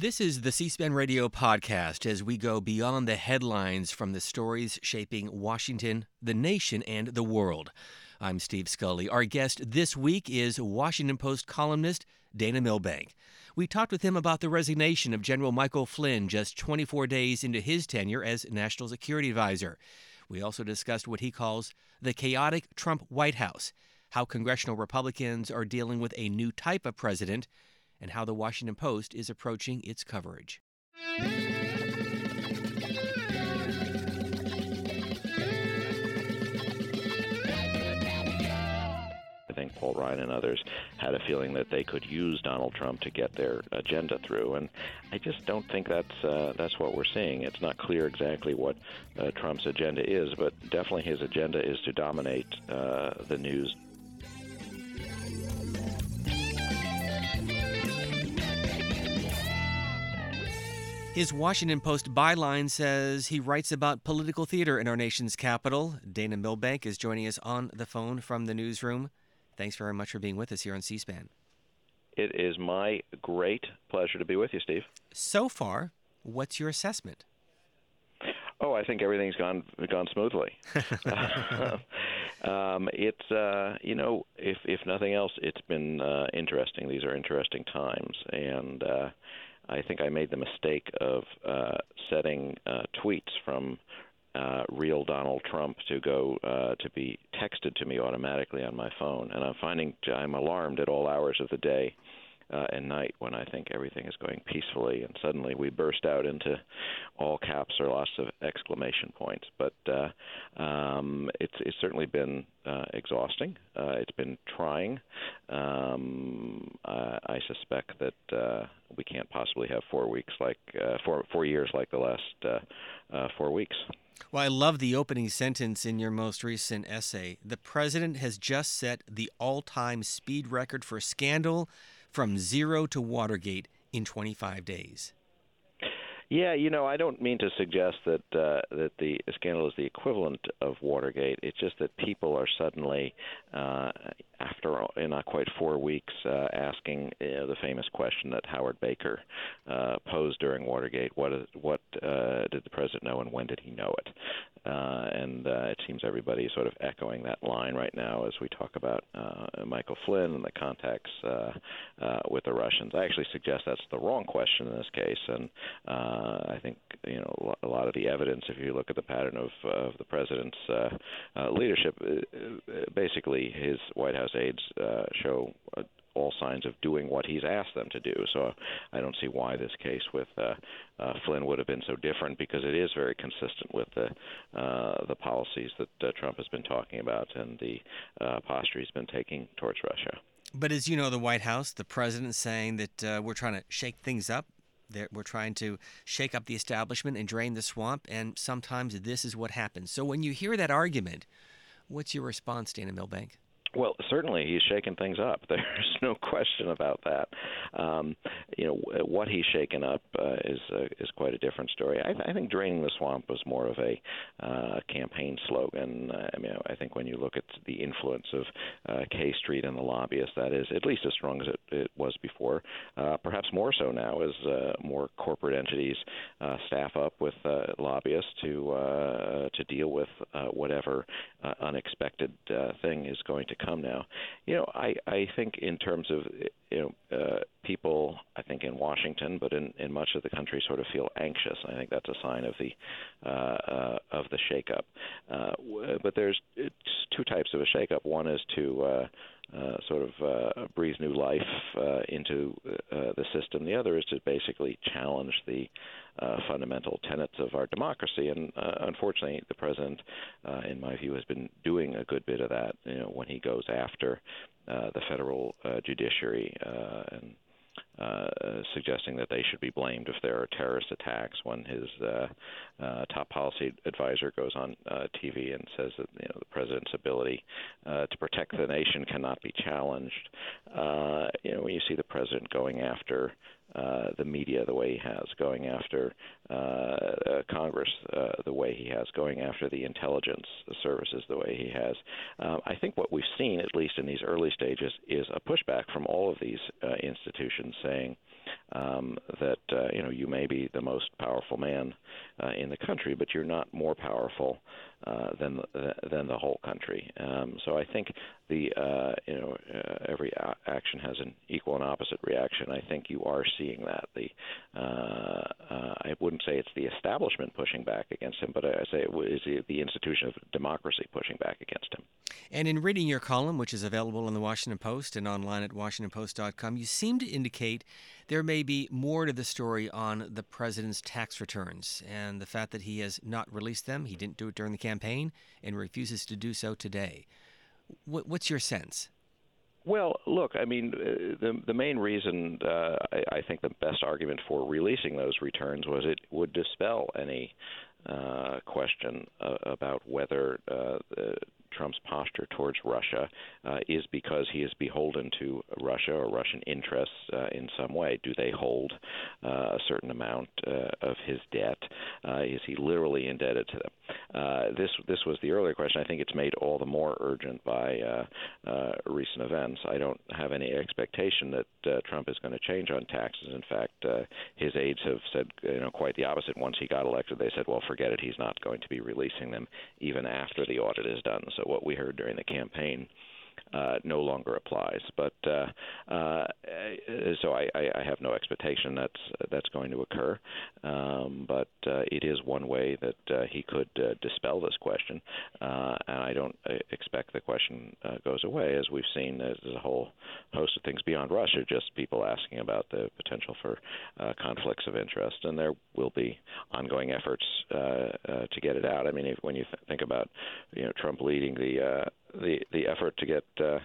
This is the C SPAN radio podcast as we go beyond the headlines from the stories shaping Washington, the nation, and the world. I'm Steve Scully. Our guest this week is Washington Post columnist Dana Milbank. We talked with him about the resignation of General Michael Flynn just 24 days into his tenure as National Security Advisor. We also discussed what he calls the chaotic Trump White House, how congressional Republicans are dealing with a new type of president and how the Washington Post is approaching its coverage. I think Paul Ryan and others had a feeling that they could use Donald Trump to get their agenda through, and I just don't think that's uh, that's what we're seeing. It's not clear exactly what uh, Trump's agenda is, but definitely his agenda is to dominate uh, the news. His Washington Post byline says he writes about political theater in our nation's capital. Dana Milbank is joining us on the phone from the newsroom. Thanks very much for being with us here on C SPAN. It is my great pleasure to be with you, Steve. So far, what's your assessment? Oh, I think everything's gone gone smoothly. um, it's uh, you know, if if nothing else, it's been uh, interesting. These are interesting times, and uh, I think I made the mistake of uh, setting uh, tweets from uh, real Donald Trump to go uh, to be texted to me automatically on my phone, and I'm finding I'm alarmed at all hours of the day uh, and night when I think everything is going peacefully, and suddenly we burst out into all caps or lots of exclamation points. But uh, um, it's it's certainly been uh, exhausting. Uh, it's been trying. Um, I suspect that uh, we can't possibly have four weeks like uh, four four years like the last uh, uh, four weeks. Well, I love the opening sentence in your most recent essay. The president has just set the all time speed record for scandal from zero to Watergate in 25 days. Yeah, you know, I don't mean to suggest that uh, that the scandal is the equivalent of Watergate. It's just that people are suddenly, uh, after in not quite four weeks, uh, asking uh, the famous question that Howard Baker uh, posed during Watergate: What is, what uh, did the president know, and when did he know it? Uh, and uh, it seems everybody is sort of echoing that line right now as we talk about uh, Michael Flynn and the contacts uh, uh, with the Russians. I actually suggest that's the wrong question in this case, and uh, I think you know a lot of the evidence, if you look at the pattern of, of the president's uh, uh, leadership, uh, basically his White House aides uh, show. Uh, all signs of doing what he's asked them to do. So I don't see why this case with uh, uh, Flynn would have been so different because it is very consistent with the uh, the policies that uh, Trump has been talking about and the uh, posture he's been taking towards Russia. But as you know, the White House, the president saying that uh, we're trying to shake things up. That we're trying to shake up the establishment and drain the swamp, and sometimes this is what happens. So when you hear that argument, what's your response, Dana Milbank? Well, certainly he's shaking things up. There's no question about that. Um, you know what he's shaken up uh, is uh, is quite a different story. I, I think draining the swamp was more of a uh, campaign slogan. Uh, I mean, I think when you look at the influence of uh, K Street and the lobbyists, that is at least as strong as it, it was before. Uh, perhaps more so now, as uh, more corporate entities uh, staff up with uh, lobbyists to uh, to deal with uh, whatever uh, unexpected uh, thing is going to come now. You know, I I think in terms of you know uh, people, I think in Washington, but in in much of the country, sort of feel anxious. I think that's a sign of the uh, uh, of the shakeup. Uh, but there's two types of a shakeup. One is to uh, uh, sort of uh, breathe new life uh, into uh, the system. The other is to basically challenge the uh, fundamental tenets of our democracy. And uh, unfortunately, the president, uh, in my view, has been doing a good bit of that. You know, when he goes after uh, the federal uh, judiciary uh, and uh, suggesting that they should be blamed if there are terrorist attacks. When his uh, uh, top policy advisor goes on uh, TV and says that you know, the president's ability uh, to protect the nation cannot be challenged. Uh, you know, when you see the president going after uh, the media the way he has, going after uh, uh, Congress uh, the way he has, going after the intelligence services the way he has. Um, I think what we've seen, at least in these early stages, is a pushback from all of these uh, institutions saying um, that uh, you know you may be the most powerful man uh, in the country, but you're not more powerful uh, than the, than the whole country. Um, so I think the uh, you know uh, every a- action has an equal and opposite reaction. I think you are seeing that. The uh, uh, I wouldn't say it's the establishment pushing back against him, but I say it is the institution of democracy pushing back against him. And in reading your column, which is available in the Washington Post and online at WashingtonPost.com, you seem to indicate there may be more to the story on the president's tax returns and the fact that he has not released them. He didn't do it during the campaign and refuses to do so today. What's your sense? Well, look, I mean, uh, the the main reason uh, I, I think the best argument for releasing those returns was it would dispel any uh, question uh, about whether uh, the Trump's posture towards Russia uh, is because he is beholden to Russia or Russian interests uh, in some way. Do they hold uh, a certain amount uh, of his debt? Uh, is he literally indebted to them? Uh, this this was the earlier question. I think it's made all the more urgent by uh, uh, recent events. I don't have any expectation that uh, Trump is going to change on taxes. In fact, his aides have said you know quite the opposite. Once he got elected, they said, "Well, forget it. He's not going to be releasing them even after the audit is done." So what we heard during the campaign uh, no longer applies. But uh, uh, so I, I have no expectation that's that's going to occur. Um, but uh, it is one way that uh, he could uh, dispel this question, and I don't expect the question goes away. As we've seen, there's a whole host of things beyond Russia, just people asking about the potential for conflicts of interest, and there will be ongoing efforts to get it out. I mean, if, when you th- think about you know Trump leading the the the effort to get uh,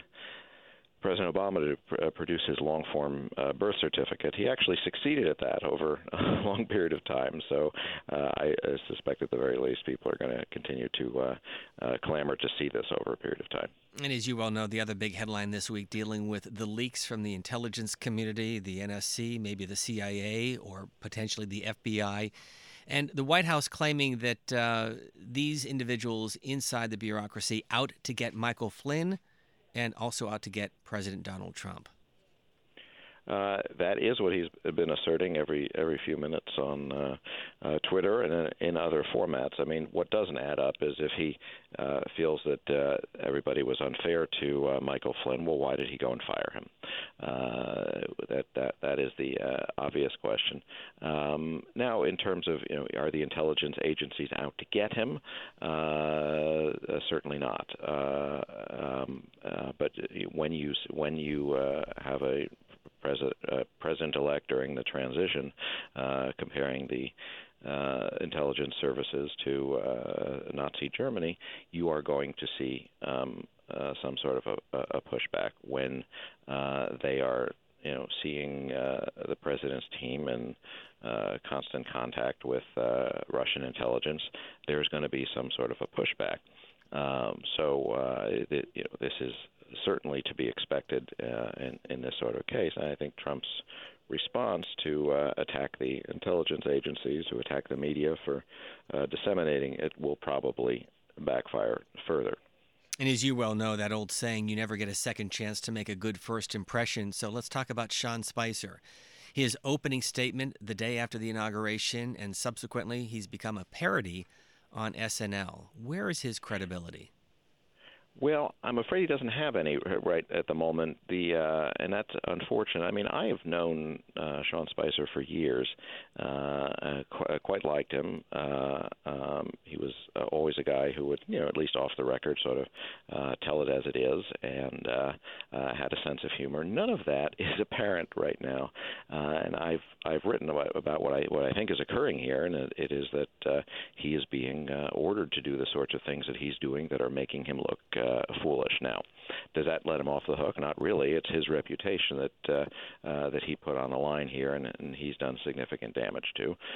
President Obama to uh, produce his long form uh, birth certificate. He actually succeeded at that over a long period of time. So uh, I, I suspect at the very least people are going to continue to uh, uh, clamor to see this over a period of time. And as you well know, the other big headline this week dealing with the leaks from the intelligence community, the NSC, maybe the CIA, or potentially the FBI. And the White House claiming that uh, these individuals inside the bureaucracy out to get Michael Flynn and also out to get President Donald Trump. Uh, that is what he's been asserting every every few minutes on uh, uh, Twitter and in, other formats. I mean, what doesn't add up is if he uh, feels that uh, everybody was unfair to uh, Michael Flynn, well, why did he go and fire him? Uh, that that that is the uh, obvious question. Um, now, in terms of you know, are the intelligence agencies out to get him? Uh, uh, certainly not. Uh, um, uh, but when you when you uh, have a president uh, elect during the transition, uh, comparing the uh, intelligence services to uh, Nazi Germany, you are going to see um, uh, some sort of a, a pushback when uh, they are, you know, seeing uh, the president's team in uh, constant contact with uh, Russian intelligence. There's going to be some sort of a pushback. Um, so uh, it, you know, this is certainly to be expected uh, in, in this sort of case. And I think Trump's response to uh, attack the intelligence agencies, to attack the media for uh, disseminating it, will probably backfire further. And as you well know, that old saying, you never get a second chance to make a good first impression. So let's talk about Sean Spicer. His opening statement the day after the inauguration, and subsequently, he's become a parody on SNL. Where is his credibility? Well, I'm afraid he doesn't have any right at the moment. The uh, and that's unfortunate. I mean, I have known uh, Sean Spicer for years. Uh, uh, qu- quite liked him. Uh, um, he was uh, always a guy who would, you know, at least off the record, sort of uh, tell it as it is, and uh, uh, had a sense of humor. None of that is apparent right now, uh, and I've I've written about, about what I what I think is occurring here, and it, it is that uh, he is being uh, ordered to do the sorts of things that he's doing that are making him look. Uh, uh, foolish. Now, does that let him off the hook? Not really. It's his reputation that uh, uh, that he put on the line here, and, and he's done significant damage to.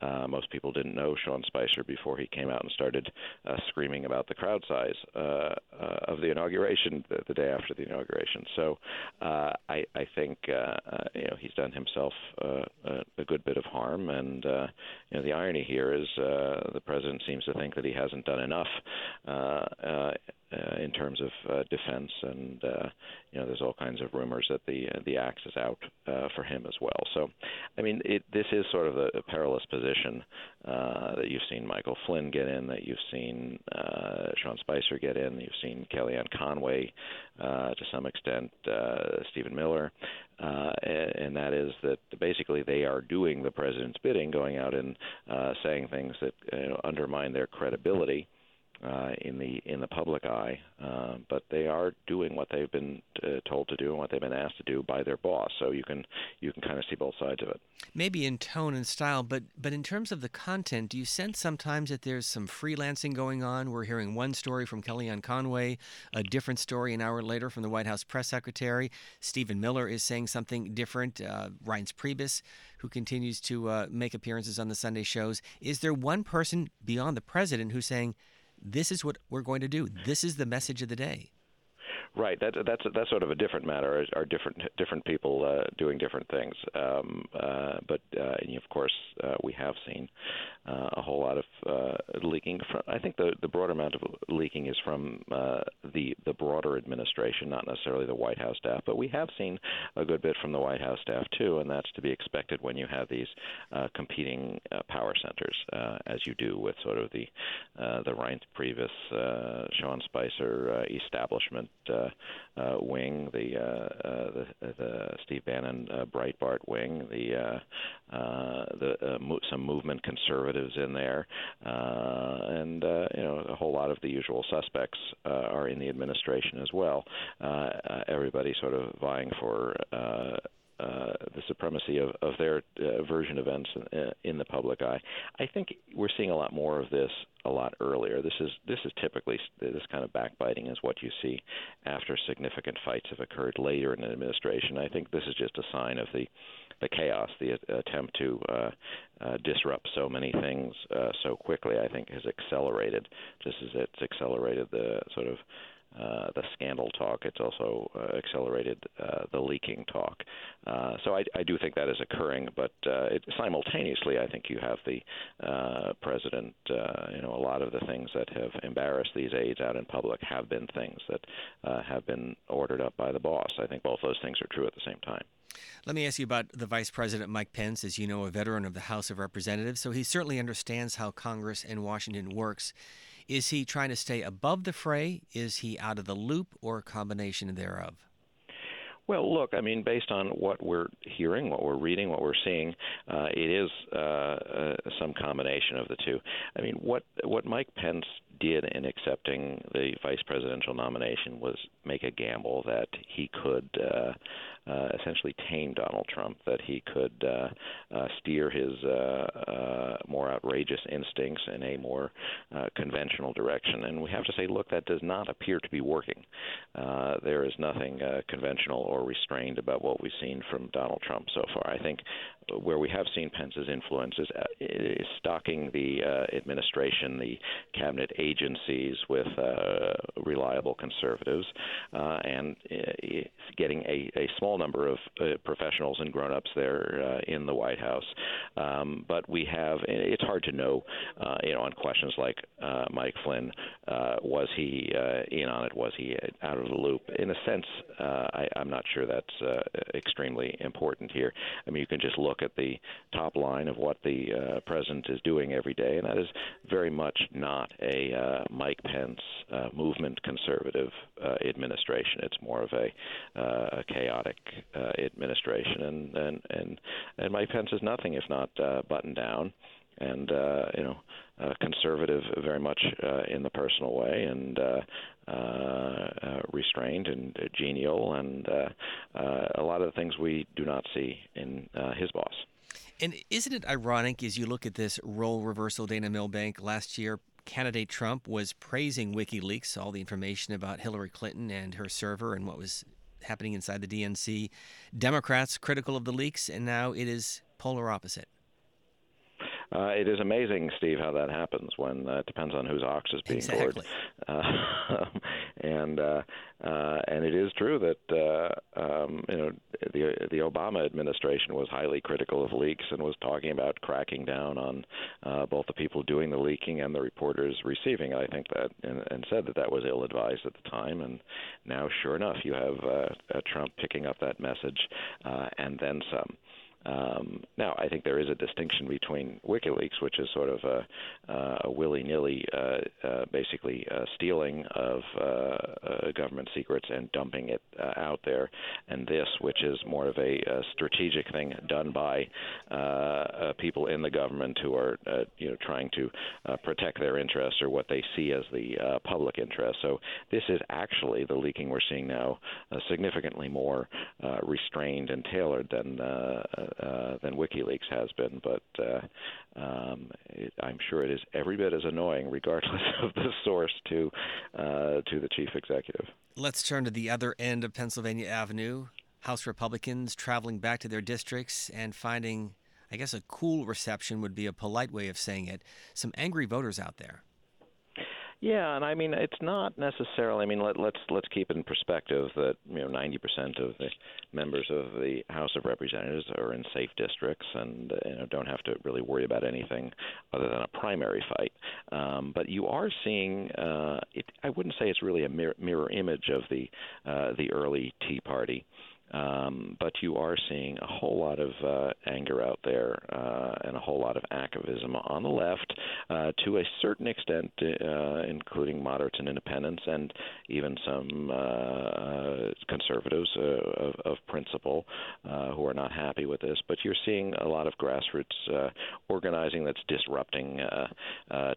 Uh, most people didn't know Sean Spicer before he came out and started uh, screaming about the crowd size uh, uh, of the inauguration the, the day after the inauguration. So uh, I, I think uh, you know he's done himself a, good bit of harm, and you know the irony here is the president seems to think that he hasn't done enough. Uh, in terms of uh, defense, and uh, you know, there's all kinds of rumors that the the axe is out for him as well. So, I mean, it, this is sort of a, a perilous position uh, that you've seen Michael Flynn get in, that you've seen uh, Sean Spicer get in, you've seen Kellyanne Conway uh, to some extent, uh, Stephen Miller, uh, and, and that is that basically they are doing the president's bidding, going out and uh, saying things that you know, undermine their credibility uh, in the in the public eye, uh, but they are doing what they've been uh, told to do and what they've been asked to do by their boss. So you can you can kind of see both sides of it. Maybe in tone and style, but but in terms of the content, do you sense sometimes that there's some freelancing going on? We're hearing one story from Kellyanne Conway, a different story an hour later from the White House press secretary. Stephen Miller is saying something different. Uh, Reince Priebus, who continues to uh, make appearances on the Sunday shows, is there one person beyond the president who's saying? This is what we're going to do. This is the message of the day. Right. That, that's that's sort of a different matter. Are, different different people uh, doing different things? Um, uh, but uh, and of course, uh, we have seen uh, a whole lot of uh, leaking. From, I think the the broader amount of leaking is from the the broader administration, not necessarily the White House staff. But we have seen a good bit from the White House staff too, and that's to be expected when you have these competing power centers, as you do with sort of the the Reince Priebus, Sean Spicer establishment. Uh, uh, wing, the, uh, uh, the the Steve Bannon uh, Breitbart wing, the uh, uh, the uh, mo- some movement conservatives in there, uh, and uh, you know a whole lot of the usual suspects uh, are in the administration as well. Uh, uh, everybody sort of vying for. Uh, uh, the supremacy of, of their uh, version events in, uh, in the public eye. I think we're seeing a lot more of this a lot earlier. This is this is typically this kind of backbiting is what you see after significant fights have occurred later in an administration. I think this is just a sign of the the chaos, the attempt to uh, uh, disrupt so many things uh, so quickly. I think has accelerated, just as it's accelerated the sort of uh, the scandal talk. It's also uh, accelerated uh, the leaking talk. Uh, so I, I, do think that is occurring, but uh, it, simultaneously, I think you have the president. you know, a lot of the things that have embarrassed these aides out in public have been things that have been ordered up by the boss. I think both those things are true at the same time. Let me ask you about the Vice President Mike Pence, as you know, a veteran of the House of Representatives, so he certainly understands how Congress and Washington works. Is he trying to stay above the fray? Is he out of the loop, or a combination thereof? Well, look, I mean, based on what we're hearing, what we're reading, what we're seeing, uh, it is uh, uh, some combination of the two. I mean, what what Mike Pence did in accepting the vice presidential nomination was make a gamble that he could uh, uh, essentially tame Donald Trump, that he could uh, uh, steer his uh, uh, more outrageous instincts in a more uh, conventional direction. And we have to say, look, that does not appear to be working. Uh, there is nothing uh, conventional or restrained about what we've seen from Donald Trump so far. I think where we have seen Pence's influence is, uh, is stocking the uh, administration, the cabinet agencies with uh, reliable conservatives, uh, and uh, getting a, a small number of uh, professionals and grown-ups there in the White House. Um, but we have it's hard to know, you know, on questions like Mike Flynn, was he in on it? Was he out of the loop? In a sense, I, I'm not sure that's extremely important here. I mean, you can just look at the top line of what the uh, president is doing every day, and that is very much not a uh, Mike Pence uh, movement conservative uh, administration. It's more of a, uh, a chaotic uh, administration, and, and and and Mike Pence is nothing if not buttoned down and you know conservative very much in the personal way and restrained and genial and a lot of the things we do not see in his boss. And isn't it ironic as you look at this role reversal? Dana Milbank last year candidate Trump was praising WikiLeaks, all the information about Hillary Clinton and her server and what was happening inside the DNC. Democrats critical of the leaks, and now it is polar opposite. Uh, it is amazing, Steve, how that happens when uh, it depends on whose ox is being exactly. gored. Uh, and uh, uh, and it is true that uh, um, you know the the Obama administration was highly critical of leaks and was talking about cracking down on uh, both the people doing the leaking and the reporters receiving. it. I think that and, and said that that was ill advised at the time. And now, sure enough, you have uh, Trump picking up that message uh, and then some. Um, now, I think there is a distinction between WikiLeaks, which is sort of a, uh, a willy-nilly, uh, uh, basically uh, stealing of uh, uh, government secrets and dumping it out there, and this, which is more of a, a strategic thing done by people in the government who are, you know, trying to protect their interests or what they see as the public interest. So this is actually the leaking we're seeing now, significantly more restrained and tailored than. Uh, than WikiLeaks has been, but uh, um, it, I'm sure it is every bit as annoying, regardless of the source, to uh, to the chief executive. Let's turn to the other end of Pennsylvania Avenue. House Republicans traveling back to their districts and finding, I guess, a cool reception would be a polite way of saying it. Some angry voters out there. Yeah, and I mean it's not necessarily. I mean let, let's let's keep in perspective that you know 90% of the members of the House of Representatives are in safe districts and you know don't have to really worry about anything other than a primary fight. Um, but you are seeing. Uh, it, I wouldn't say it's really a mirror, mirror image of the uh, the early Tea Party. Um, but you are seeing a whole lot of uh, anger out there uh, and a whole lot of activism on the left uh, to a certain extent, uh, including moderates and independents, and even some uh, conservatives uh, of, of principle who are not happy with this. But you're seeing a lot of grassroots organizing that's disrupting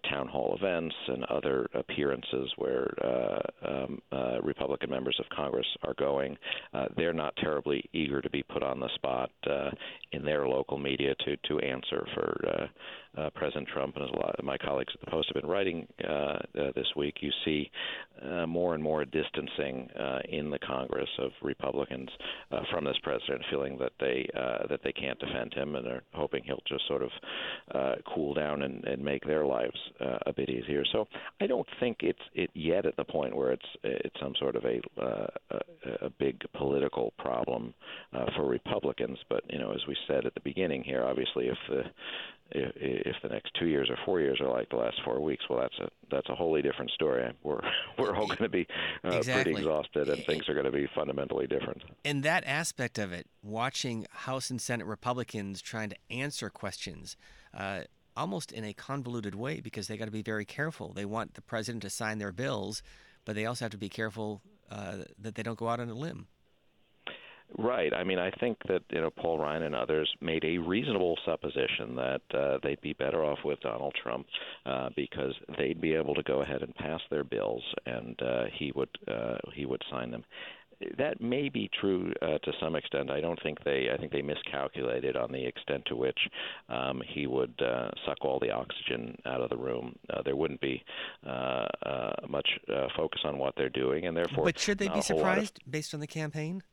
town hall events and other appearances where um, Republican members of Congress are going. They're not terribly eager to be put on the spot uh, in their local media to to answer for uh, President Trump and a lot of my colleagues at the Post have been writing uh, uh, this week, you see uh, more and more distancing in the Congress of Republicans from this president, feeling that they that they can't defend him and are hoping he'll just sort of cool down and, and make their lives a bit easier. So I don't think it's it yet at the point where it's it's some sort of a a, a big political problem for Republicans. But you know, as we said at the beginning here, obviously if the if, if the next two years or four years are like the last four weeks, well, that's a that's a wholly different story. We're we're all going to be uh, exactly. pretty exhausted, and things are going to be fundamentally different. And that aspect of it, watching House and Senate Republicans trying to answer questions. Uh, almost in a convoluted way because they got to be very careful. They want the president to sign their bills, but they also have to be careful uh, that they don't go out on a limb. Right. I mean, I think that you know Paul Ryan and others made a reasonable supposition that uh, they'd be better off with Donald Trump uh, because they'd be able to go ahead and pass their bills, and uh, he would uh, he would sign them. That may be true uh, to some extent. I don't think they. I think they miscalculated on the extent to which um, he would uh, suck all the oxygen out of the room. Uh, there wouldn't be uh, uh, much uh, focus on what they're doing, and therefore. But should they be surprised of, based on the campaign?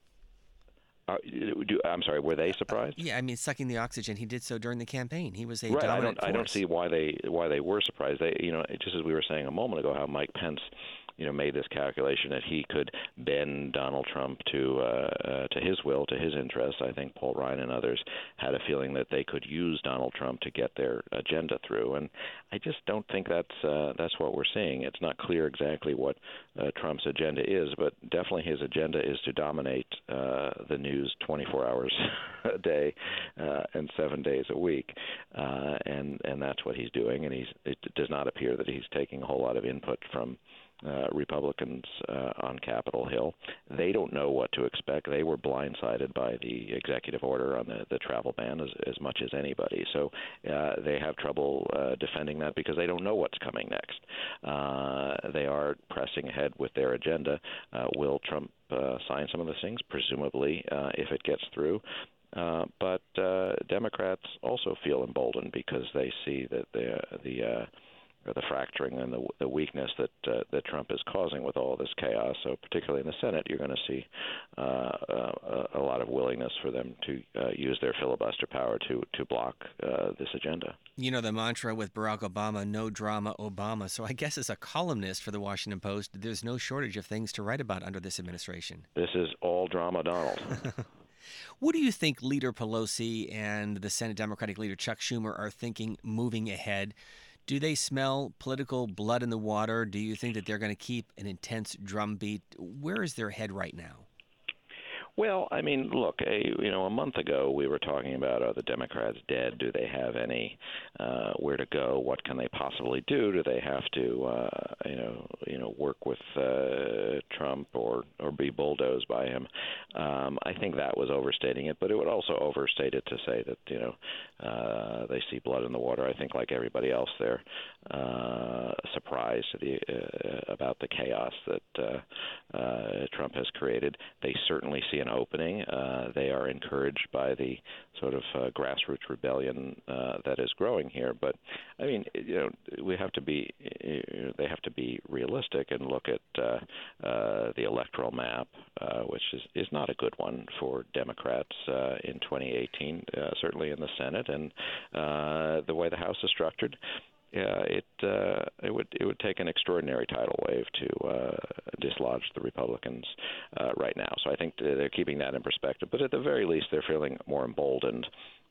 Uh, do, I'm sorry. Were they surprised? Uh, yeah, I mean, sucking the oxygen. He did so during the campaign. He was a right. I don't. force. I don't see why they why they were surprised. They, you know, just as we were saying a moment ago, how Mike Pence you know made this calculation that he could bend Donald Trump to uh, uh, to his will, to his interests. I think Paul Ryan and others had a feeling that they could use Donald Trump to get their agenda through, and I just don't think that's uh, that's what we're seeing. It's not clear exactly what uh, Trump's agenda is, but definitely his agenda is to dominate uh, the news 24 hours a day uh, and seven days a week, uh, and and that's what he's doing. And he's it does not appear that he's taking a whole lot of input from uh, Republicans uh, on Capitol Hill. They don't know what to expect. They were blindsided by the executive order on the, the travel ban as, as much as anybody. So uh, they have trouble uh, defending that because they don't know what's coming next. Uh, they are pressing ahead with their agenda. Uh, will Trump uh, sign some of those things? Presumably, uh, if it gets through. Uh, but uh, Democrats also feel emboldened because they see that the the uh, or the fracturing and the, the weakness that uh, that Trump is causing with all this chaos. So particularly in the Senate, you're going to see uh, uh, a lot of willingness for them to uh, use their filibuster power to to block uh, this agenda. You know the mantra with Barack Obama: "No drama, Obama." So I guess as a columnist for the Washington Post, there's no shortage of things to write about under this administration. This is all drama, Donald. What do you think Leader Pelosi and the Senate Democratic leader Chuck Schumer are thinking moving ahead? Do they smell political blood in the water? Do you think that they're going to keep an intense drumbeat? Where is their head right now? Well, I mean, look, a, you know, a month ago we were talking about are the Democrats dead? Do they have any uh, where to go? What can they possibly do? Do they have to, uh, you know, you know, work with uh, Trump or or be bulldozed by him? Um, I think that was overstating it, but it would also overstate it to say that you know uh, they see blood in the water. I think, like everybody else, they're uh, surprised the, uh, about the chaos that uh, uh, Trump has created. They certainly see an opening. Uh, they are encouraged by the sort of uh, grassroots rebellion uh, that is growing here. But I mean, you know, we have to be you know, they have to be realistic and look at uh, uh, the electoral map, uh, which is is not a good one for Democrats uh, in 2018, uh, certainly in the Senate, and uh, the way the House is structured yeah, it uh, it would it would take an extraordinary tidal wave to uh, dislodge the Republicans uh, right now. So I think they're keeping that in perspective. But at the very least, they're feeling more emboldened,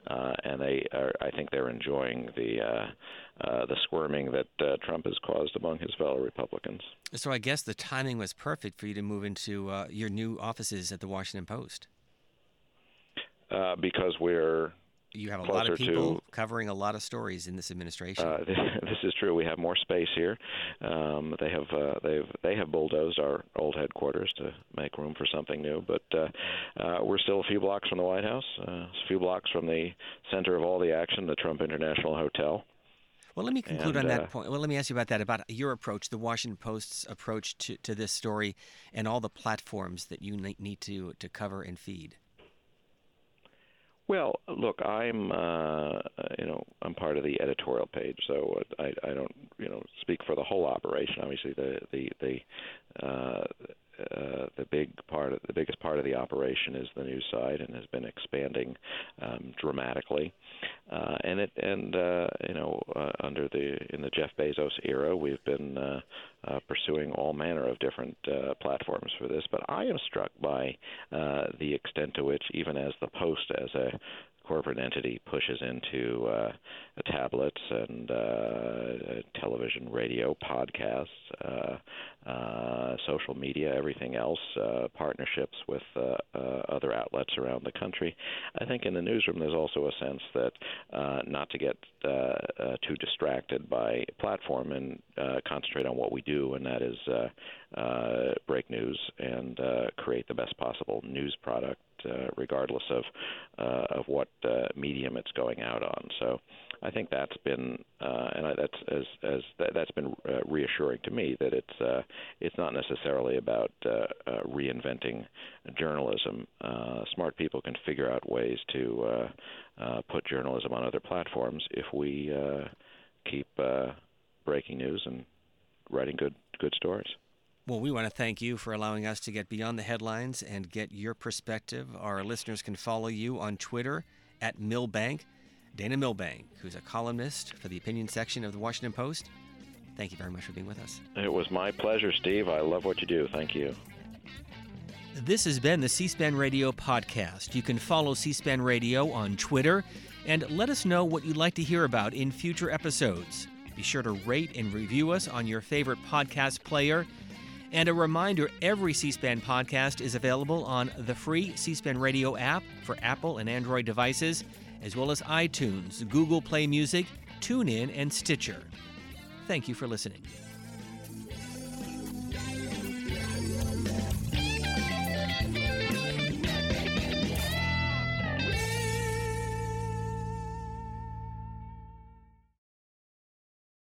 uh, and they are, I think they're enjoying the uh, uh, the squirming that uh, Trump has caused among his fellow Republicans. So I guess the timing was perfect for you to move into uh, your new offices at the Washington Post. Uh, because we're you have a lot of people to, covering a lot of stories in this administration. Uh, this, is true. We have more space here. Um, they have uh, they've they have bulldozed our old headquarters to make room for something new. But uh, uh, we're still a few blocks from the White House, uh, a few blocks from the center of all the action, the Trump International Hotel. Well, let me conclude and, on that uh, point. Well, let me ask you about that, about your approach, the Washington Post's approach to, to this story, and all the platforms that you need to, to cover and feed. Well, look, I'm uh, you know I'm part of the editorial page, so I, I don't you know speak for the whole operation. Obviously, the the the uh, uh, the big part of the biggest part of the operation is the news side and has been expanding um, dramatically. Uh, and it and uh, you know uh, under the in the Jeff Bezos era, we've been uh, uh, pursuing all manner of different uh, platforms for this. But I am struck by uh, the extent to which, even as the Post as a corporate entity pushes into uh, tablets and uh, television, radio, podcasts, uh, uh, social media, everything else, uh, partnerships with uh, other outlets around the country. I think in the newsroom there's also a sense that not to get too distracted by platform and concentrate on what we do, and that is break news and create the best possible news product uh, regardless of uh, of what uh, medium it's going out on. So I think that's been uh, and I, that's as as that, that's been uh, reassuring to me that it's uh, it's not necessarily about uh, uh, reinventing journalism. Uh, smart people can figure out ways to uh, uh, put journalism on other platforms if we uh, keep uh, breaking news and writing good good stories. Well, we want to thank you for allowing us to get beyond the headlines and get your perspective. Our listeners can follow you on Twitter at Milbank. Dana Milbank, who's a columnist for the opinion section of the Washington Post. Thank you very much for being with us. It was my pleasure, Steve. I love what you do. Thank you. This has been the C SPAN Radio podcast. You can follow C SPAN Radio on Twitter and let us know what you'd like to hear about in future episodes. Be sure to rate and review us on your favorite podcast player and a reminder every C SPAN podcast is available on the free C SPAN radio app for Apple and Android devices, as well as iTunes, Google Play Music, TuneIn, and Stitcher. Thank you for listening.